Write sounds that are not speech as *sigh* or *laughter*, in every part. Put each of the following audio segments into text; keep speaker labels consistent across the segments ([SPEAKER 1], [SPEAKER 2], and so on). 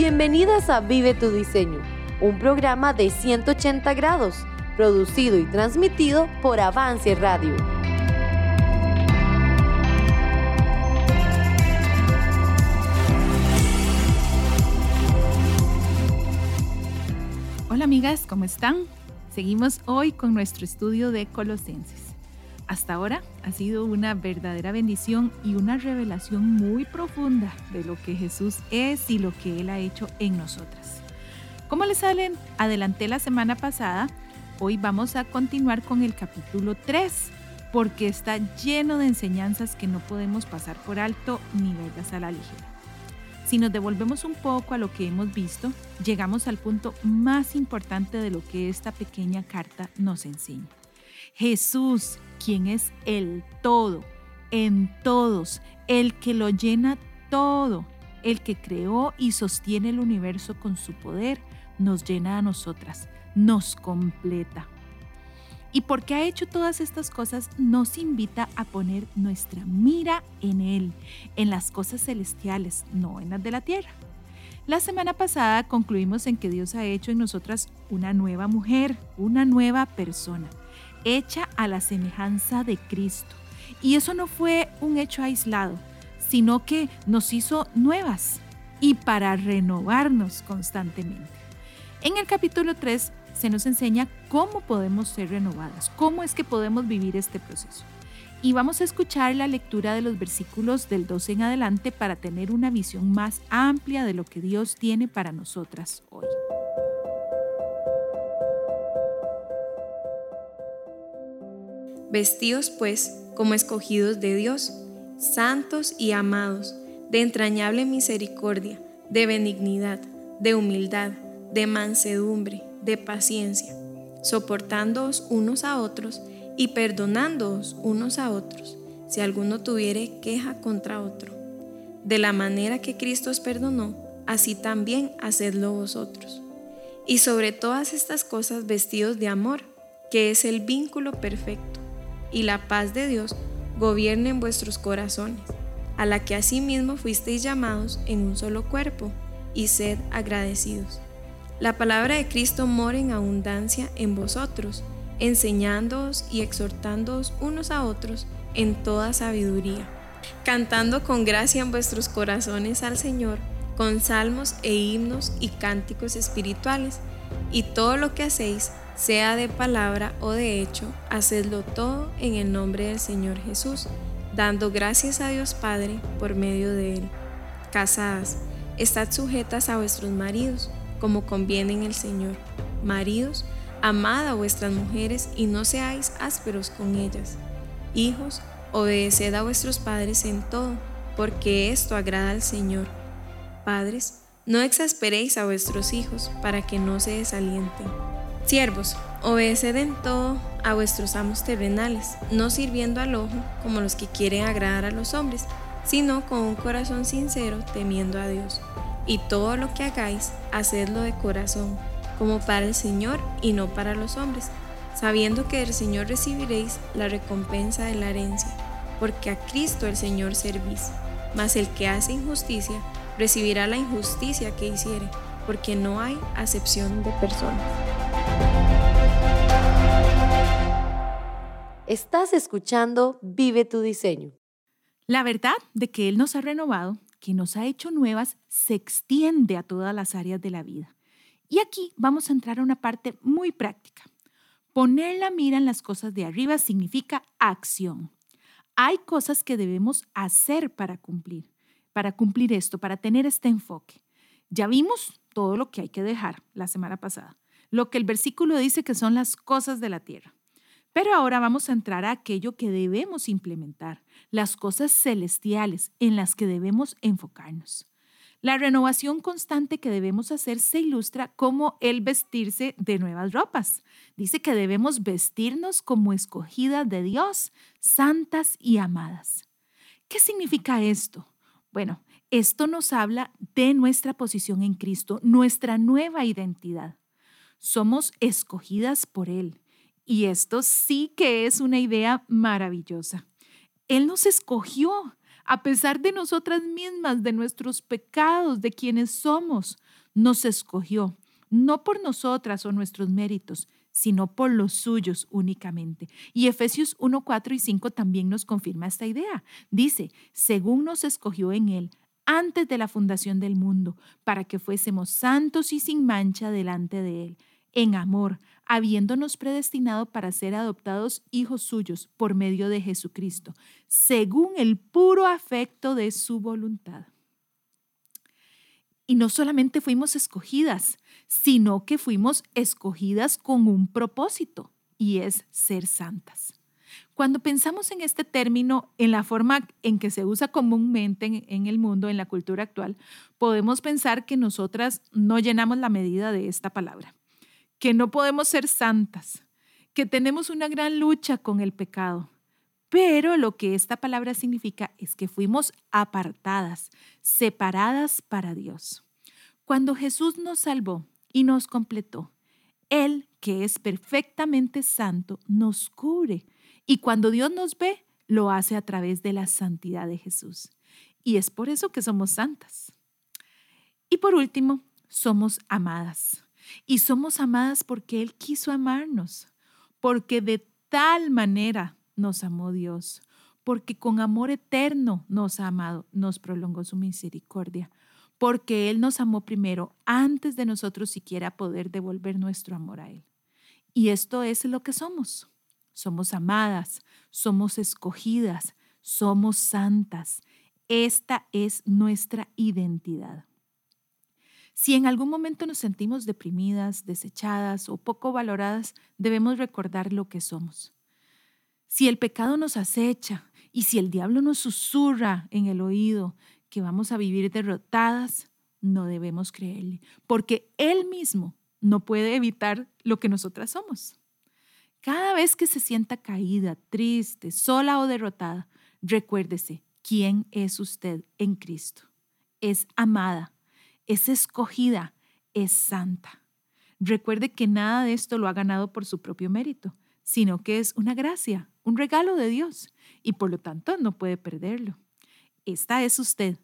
[SPEAKER 1] Bienvenidas a Vive tu Diseño, un programa de 180 grados, producido y transmitido por Avance Radio.
[SPEAKER 2] Hola amigas, ¿cómo están? Seguimos hoy con nuestro estudio de Colosenses. Hasta ahora ha sido una verdadera bendición y una revelación muy profunda de lo que Jesús es y lo que Él ha hecho en nosotras. Como les salen, adelanté la semana pasada, hoy vamos a continuar con el capítulo 3, porque está lleno de enseñanzas que no podemos pasar por alto ni verlas a la ligera. Si nos devolvemos un poco a lo que hemos visto, llegamos al punto más importante de lo que esta pequeña carta nos enseña. Jesús, quien es el todo, en todos, el que lo llena todo, el que creó y sostiene el universo con su poder, nos llena a nosotras, nos completa. Y porque ha hecho todas estas cosas, nos invita a poner nuestra mira en Él, en las cosas celestiales, no en las de la tierra. La semana pasada concluimos en que Dios ha hecho en nosotras una nueva mujer, una nueva persona hecha a la semejanza de Cristo. Y eso no fue un hecho aislado, sino que nos hizo nuevas y para renovarnos constantemente. En el capítulo 3 se nos enseña cómo podemos ser renovadas, cómo es que podemos vivir este proceso. Y vamos a escuchar la lectura de los versículos del 12 en adelante para tener una visión más amplia de lo que Dios tiene para nosotras hoy.
[SPEAKER 3] Vestidos pues como escogidos de Dios, santos y amados, de entrañable misericordia, de benignidad, de humildad, de mansedumbre, de paciencia, soportándoos unos a otros y perdonándoos unos a otros, si alguno tuviere queja contra otro. De la manera que Cristo os perdonó, así también hacedlo vosotros. Y sobre todas estas cosas vestidos de amor, que es el vínculo perfecto y la paz de Dios gobierne en vuestros corazones, a la que asimismo fuisteis llamados en un solo cuerpo, y sed agradecidos. La palabra de Cristo mora en abundancia en vosotros, enseñándoos y exhortándoos unos a otros en toda sabiduría, cantando con gracia en vuestros corazones al Señor, con salmos e himnos y cánticos espirituales, y todo lo que hacéis, sea de palabra o de hecho, hacedlo todo en el nombre del Señor Jesús, dando gracias a Dios Padre por medio de Él. Casadas, estad sujetas a vuestros maridos, como conviene en el Señor. Maridos, amad a vuestras mujeres y no seáis ásperos con ellas. Hijos, obedeced a vuestros padres en todo, porque esto agrada al Señor. Padres, no exasperéis a vuestros hijos para que no se desalienten. Siervos, obedeced en todo a vuestros amos terrenales, no sirviendo al ojo como los que quieren agradar a los hombres, sino con un corazón sincero temiendo a Dios. Y todo lo que hagáis, hacedlo de corazón, como para el Señor y no para los hombres, sabiendo que del Señor recibiréis la recompensa de la herencia, porque a Cristo el Señor servís. Mas el que hace injusticia, recibirá la injusticia que hiciere, porque no hay acepción de personas.
[SPEAKER 1] Estás escuchando Vive tu diseño.
[SPEAKER 2] La verdad de que Él nos ha renovado, que nos ha hecho nuevas, se extiende a todas las áreas de la vida. Y aquí vamos a entrar a una parte muy práctica. Poner la mira en las cosas de arriba significa acción. Hay cosas que debemos hacer para cumplir, para cumplir esto, para tener este enfoque. Ya vimos todo lo que hay que dejar la semana pasada, lo que el versículo dice que son las cosas de la tierra. Pero ahora vamos a entrar a aquello que debemos implementar, las cosas celestiales en las que debemos enfocarnos. La renovación constante que debemos hacer se ilustra como el vestirse de nuevas ropas. Dice que debemos vestirnos como escogidas de Dios, santas y amadas. ¿Qué significa esto? Bueno, esto nos habla de nuestra posición en Cristo, nuestra nueva identidad. Somos escogidas por Él y esto sí que es una idea maravillosa. Él nos escogió A pesar de nosotras mismas, de nuestros pecados, de quienes somos, nos escogió, no por nosotras o nuestros méritos, sino por los suyos únicamente. Y Efesios 1, 4 y 5 también nos confirma esta idea. Dice, según nos escogió en Él antes de la fundación del mundo, para que fuésemos santos y sin mancha delante de Él, en amor, habiéndonos predestinado para ser adoptados hijos suyos por medio de Jesucristo, según el puro afecto de su voluntad. Y no solamente fuimos escogidas, sino que fuimos escogidas con un propósito, y es ser santas. Cuando pensamos en este término en la forma en que se usa comúnmente en, el mundo, en la cultura actual, podemos pensar que nosotras no llenamos la medida de esta palabra, que no podemos ser santas, que tenemos una gran lucha con el pecado, pero lo que esta palabra significa es que fuimos apartadas, separadas para Dios. Cuando Jesús nos salvó y nos completó, Él, que es perfectamente santo, nos cubre. Y cuando Dios nos ve, lo hace a través de la santidad de Jesús. Y es por eso que somos santas. Y por último, somos amadas. Y somos amadas porque Él quiso amarnos, porque de tal manera nos amó Dios, porque con amor eterno nos ha amado, nos prolongó su misericordia, porque Él nos amó primero antes de nosotros siquiera poder devolver nuestro amor a Él. Y esto es lo que somos. Somos amadas, somos escogidas, somos santas. Esta es nuestra identidad. Si en algún momento nos sentimos deprimidas, desechadas o poco valoradas, debemos recordar lo que somos. Si el pecado nos acecha y si el diablo nos susurra en el oído que vamos a vivir derrotadas, no debemos creerle, porque Él mismo no puede evitar lo que nosotras somos. Cada vez que se sienta caída, triste, sola o derrotada, recuérdese quién es usted en Cristo. Es amada, es escogida, es santa. Recuerde que nada de esto lo ha ganado por su propio mérito, sino que es una gracia, un regalo de Dios y por lo tanto no puede perderlo. Esta es usted.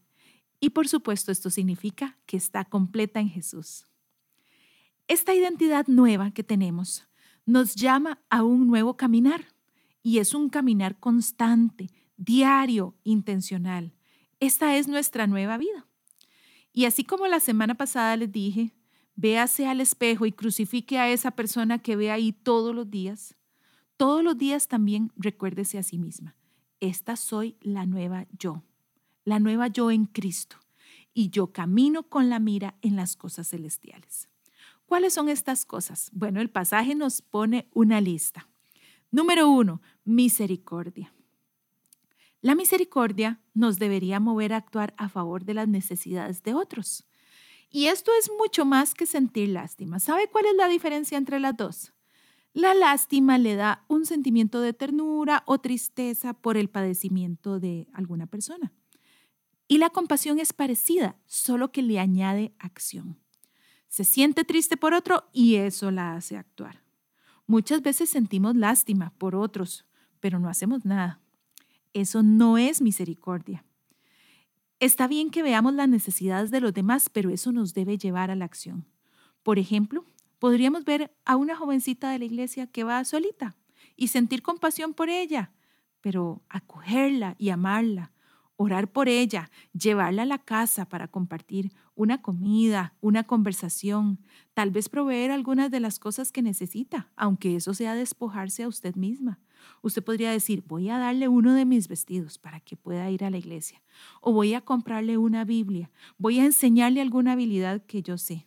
[SPEAKER 2] Y por supuesto esto significa que está completa en Jesús. Esta identidad nueva que tenemos nos llama a un nuevo caminar y es un caminar constante, diario, intencional. Esta es nuestra nueva vida. Y así como la semana pasada les dije, véase al espejo y crucifique a esa persona que ve ahí todos los días, todos los días también recuérdese a sí misma, esta soy la nueva yo, la nueva yo en Cristo, y yo camino con la mira en las cosas celestiales. ¿Cuáles son estas cosas? Bueno, el pasaje nos pone una lista. Número uno, misericordia. La misericordia nos debería mover a actuar a favor de las necesidades de otros. Y esto es mucho más que sentir lástima. ¿Sabe cuál es la diferencia entre las dos? La lástima le da un sentimiento de ternura o tristeza por el padecimiento de alguna persona. Y la compasión es parecida, solo que le añade acción. Se siente triste por otro y eso la hace actuar. Muchas veces sentimos lástima por otros, pero no hacemos nada. Eso no es misericordia. Está bien que veamos las necesidades de los demás, pero eso nos debe llevar a la acción. Por ejemplo, podríamos ver a una jovencita de la iglesia que va solita y sentir compasión por ella, pero acogerla y amarla, orar por ella, llevarla a la casa para compartir una comida, una conversación, tal vez proveer algunas de las cosas que necesita, aunque eso sea despojarse a usted misma. Usted podría decir, voy a darle uno de mis vestidos para que pueda ir a la iglesia, o voy a comprarle una Biblia, voy a enseñarle alguna habilidad que yo sé.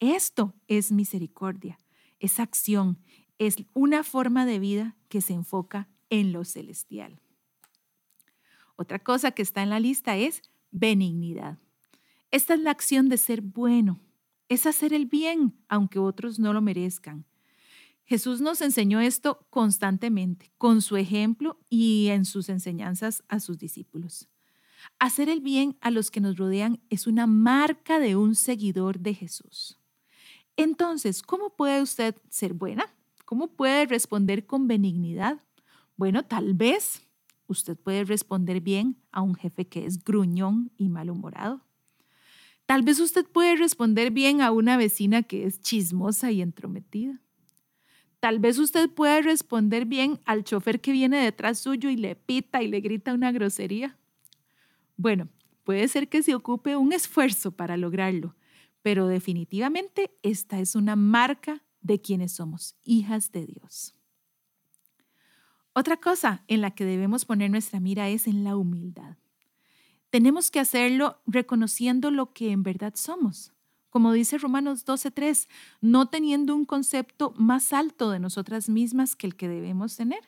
[SPEAKER 2] Esto es misericordia, es acción, es una forma de vida que se enfoca en lo celestial. Otra cosa que está en la lista es benignidad. Esta es la acción de ser bueno, es hacer el bien aunque otros no lo merezcan. Jesús nos enseñó esto constantemente, con su ejemplo y en sus enseñanzas a sus discípulos. Hacer el bien a los que nos rodean es una marca de un seguidor de Jesús. Entonces, ¿cómo puede usted ser buena? ¿Cómo puede responder con benignidad? Bueno, tal vez usted puede responder bien a un jefe que es gruñón y malhumorado. Tal vez usted puede responder bien a una vecina que es chismosa y entrometida. Tal vez usted puede responder bien al chofer que viene detrás suyo y le pita y le grita una grosería. Bueno, puede ser que se ocupe un esfuerzo para lograrlo, pero definitivamente esta es una marca de quienes somos, hijas de Dios. Otra cosa en la que debemos poner nuestra mira es en la humildad. Tenemos que hacerlo reconociendo lo que en verdad somos. Como dice Romanos 12:3, no teniendo un concepto más alto de nosotras mismas que el que debemos tener.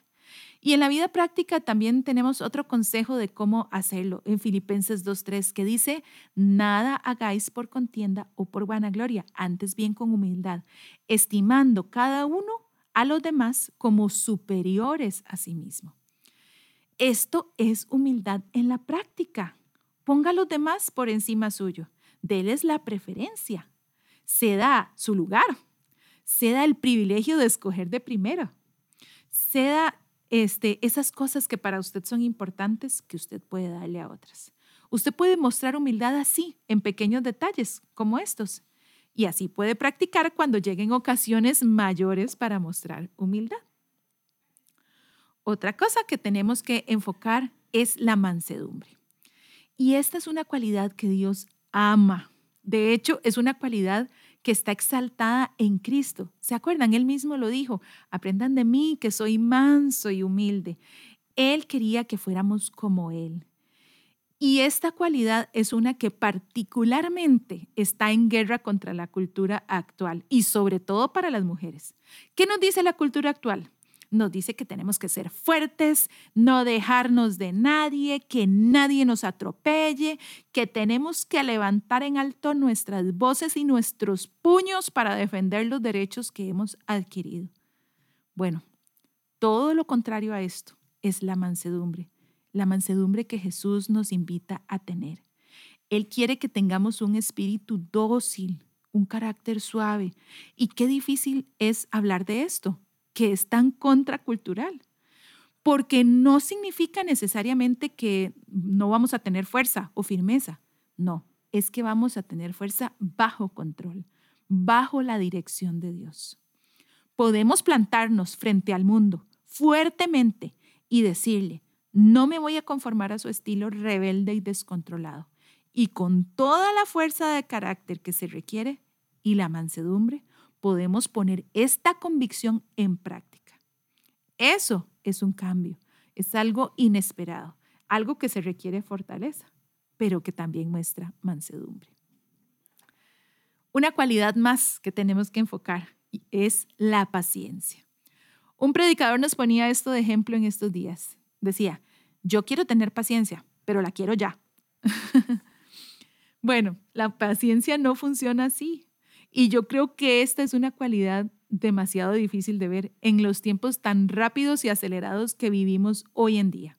[SPEAKER 2] Y en la vida práctica también tenemos otro consejo de cómo hacerlo en Filipenses 2.3 que dice, nada hagáis por contienda o por vanagloria, antes bien con humildad, estimando cada uno a los demás como superiores a sí mismo. Esto es humildad en la práctica. Ponga a los demás por encima suyo. Déles la preferencia. Se da su lugar. Se da el privilegio de escoger de primera. Se da este, esas cosas que para usted son importantes que usted puede darle a otras. Usted puede mostrar humildad así, en pequeños detalles como estos. Y así puede practicar cuando lleguen ocasiones mayores para mostrar humildad. Otra cosa que tenemos que enfocar es la mansedumbre. Y esta es una cualidad que Dios ama. De hecho, es una cualidad que está exaltada en Cristo. ¿Se acuerdan? Él mismo lo dijo, aprendan de mí que soy manso y humilde. Él quería que fuéramos como Él. Y esta cualidad es una que particularmente está en guerra contra la cultura actual y sobre todo para las mujeres. ¿Qué nos dice la cultura actual? Nos dice que tenemos que ser fuertes, no dejarnos de nadie, que nadie nos atropelle, que tenemos que levantar en alto nuestras voces y nuestros puños para defender los derechos que hemos adquirido. Bueno, todo lo contrario a esto es la mansedumbre, la mansedumbre que Jesús nos invita a tener. Él quiere que tengamos un espíritu dócil, un carácter suave. Y qué difícil es hablar de esto, que es tan contracultural, porque no significa necesariamente que no vamos a tener fuerza o firmeza, no, es que vamos a tener fuerza bajo control, bajo la dirección de Dios. Podemos plantarnos frente al mundo fuertemente y decirle, no me voy a conformar a su estilo rebelde y descontrolado. Y con toda la fuerza de carácter que se requiere y la mansedumbre, podemos poner esta convicción en práctica. Eso es un cambio, es algo inesperado, algo que se requiere fortaleza, pero que también muestra mansedumbre. Una cualidad más que tenemos que enfocar es la paciencia. Un predicador nos ponía esto de ejemplo en estos días. Decía, yo quiero tener paciencia, pero la quiero ya. *laughs* bueno, la paciencia no funciona así. Y yo creo que esta es una cualidad demasiado difícil de ver en los tiempos tan rápidos y acelerados que vivimos hoy en día.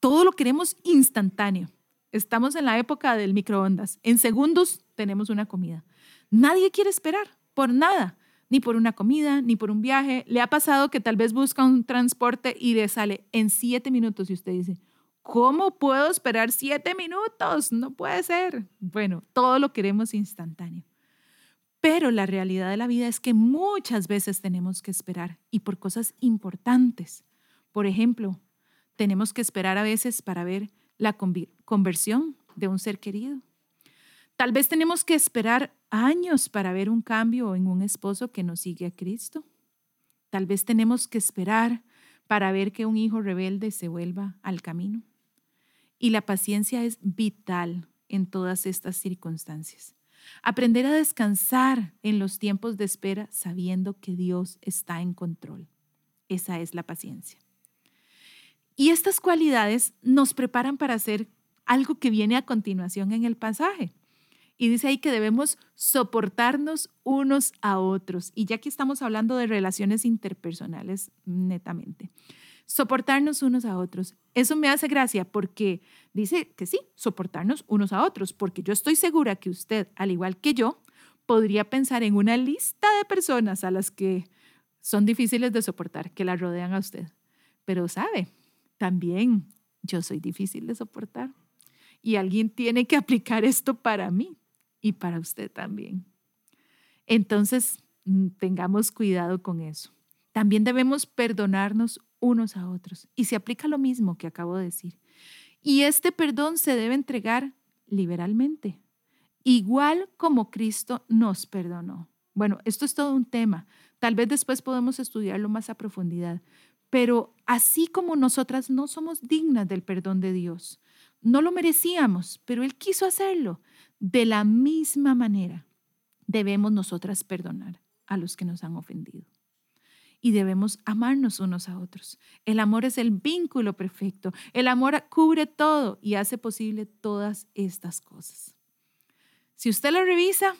[SPEAKER 2] Todo lo queremos instantáneo. Estamos en la época del microondas. En segundos tenemos una comida. Nadie quiere esperar por nada, ni por una comida, ni por un viaje. Le ha pasado que tal vez busca un transporte y le sale en siete minutos y usted dice, ¿cómo puedo esperar siete minutos? No puede ser. Bueno, todo lo queremos instantáneo. Pero la realidad de la vida es que muchas veces tenemos que esperar y por cosas importantes. Por ejemplo, tenemos que esperar a veces para ver la conversión de un ser querido. Tal vez tenemos que esperar años para ver un cambio en un esposo que nos sigue a Cristo. Tal vez tenemos que esperar para ver que un hijo rebelde se vuelva al camino. Y la paciencia es vital en todas estas circunstancias. Aprender a descansar en los tiempos de espera sabiendo que Dios está en control. Esa es la paciencia. Y estas cualidades nos preparan para hacer algo que viene a continuación en el pasaje. Y dice ahí que debemos soportarnos unos a otros. Y ya que estamos hablando de relaciones interpersonales netamente soportarnos unos a otros. Eso me hace gracia porque dice que sí, soportarnos unos a otros, porque yo estoy segura que usted, al igual que yo, podría pensar en una lista de personas a las que son difíciles de soportar, que la rodean a usted. Pero sabe, también yo soy difícil de soportar. Y alguien tiene que aplicar esto para mí y para usted también. Entonces, mm, tengamos cuidado con eso. También debemos perdonarnos unos a otros. Y se aplica lo mismo que acabo de decir. Y este perdón se debe entregar liberalmente, igual como Cristo nos perdonó. Bueno, esto es todo un tema. Tal vez después podemos estudiarlo más a profundidad. Pero así como nosotras no somos dignas del perdón de Dios, no lo merecíamos, pero Él quiso hacerlo. De la misma manera, debemos nosotras perdonar a los que nos han ofendido. Y debemos amarnos unos a otros. El amor es el vínculo perfecto. El amor cubre todo y hace posible todas estas cosas. Si usted lo revisa,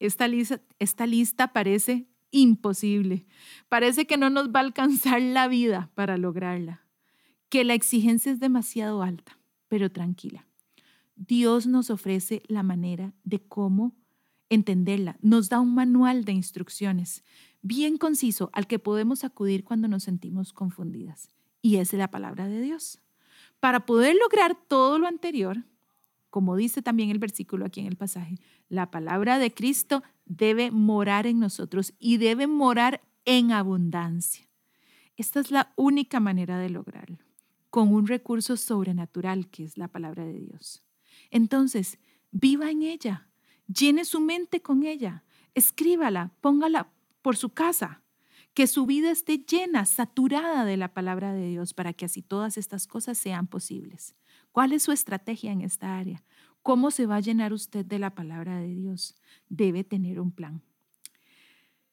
[SPEAKER 2] esta lista, esta lista parece imposible. Parece que no nos va a alcanzar la vida para lograrla, que la exigencia es demasiado alta, pero tranquila. Dios nos ofrece la manera de cómo entenderla, nos da un manual de instrucciones bien conciso al que podemos acudir cuando nos sentimos confundidas, y es la palabra de Dios. Para poder lograr todo lo anterior, como dice también el versículo aquí en el pasaje, la palabra de Cristo debe morar en nosotros y debe morar en abundancia. Esta es la única manera de lograrlo, con un recurso sobrenatural que es la palabra de Dios. Entonces, viva en ella, llene su mente con ella, escríbala, póngala por su casa, que su vida esté llena, saturada de la palabra de Dios para que así todas estas cosas sean posibles. ¿Cuál es su estrategia en esta área? ¿Cómo se va a llenar usted de la palabra de Dios? Debe tener un plan.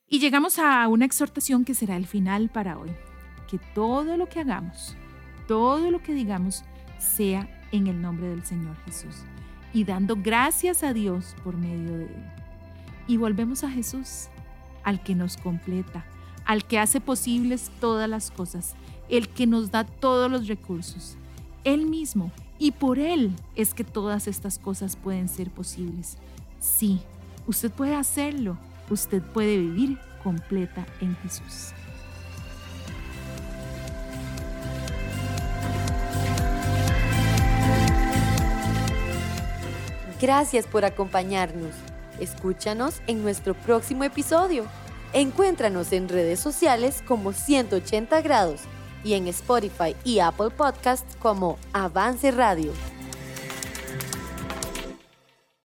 [SPEAKER 2] Y llegamos a una exhortación que será el final para hoy. Que todo lo que hagamos, todo lo que digamos, sea en el nombre del Señor Jesús. Y dando gracias a Dios por medio de Él. Y volvemos a Jesús, al que nos completa, al que hace posibles todas las cosas, el que nos da todos los recursos. Él mismo y por Él es que todas estas cosas pueden ser posibles. Sí, usted puede hacerlo. Usted puede vivir completa en Jesús.
[SPEAKER 1] Gracias por acompañarnos. Escúchanos en nuestro próximo episodio. Encuéntranos en redes sociales como 180 grados y en Spotify y Apple Podcast como Avance Radio.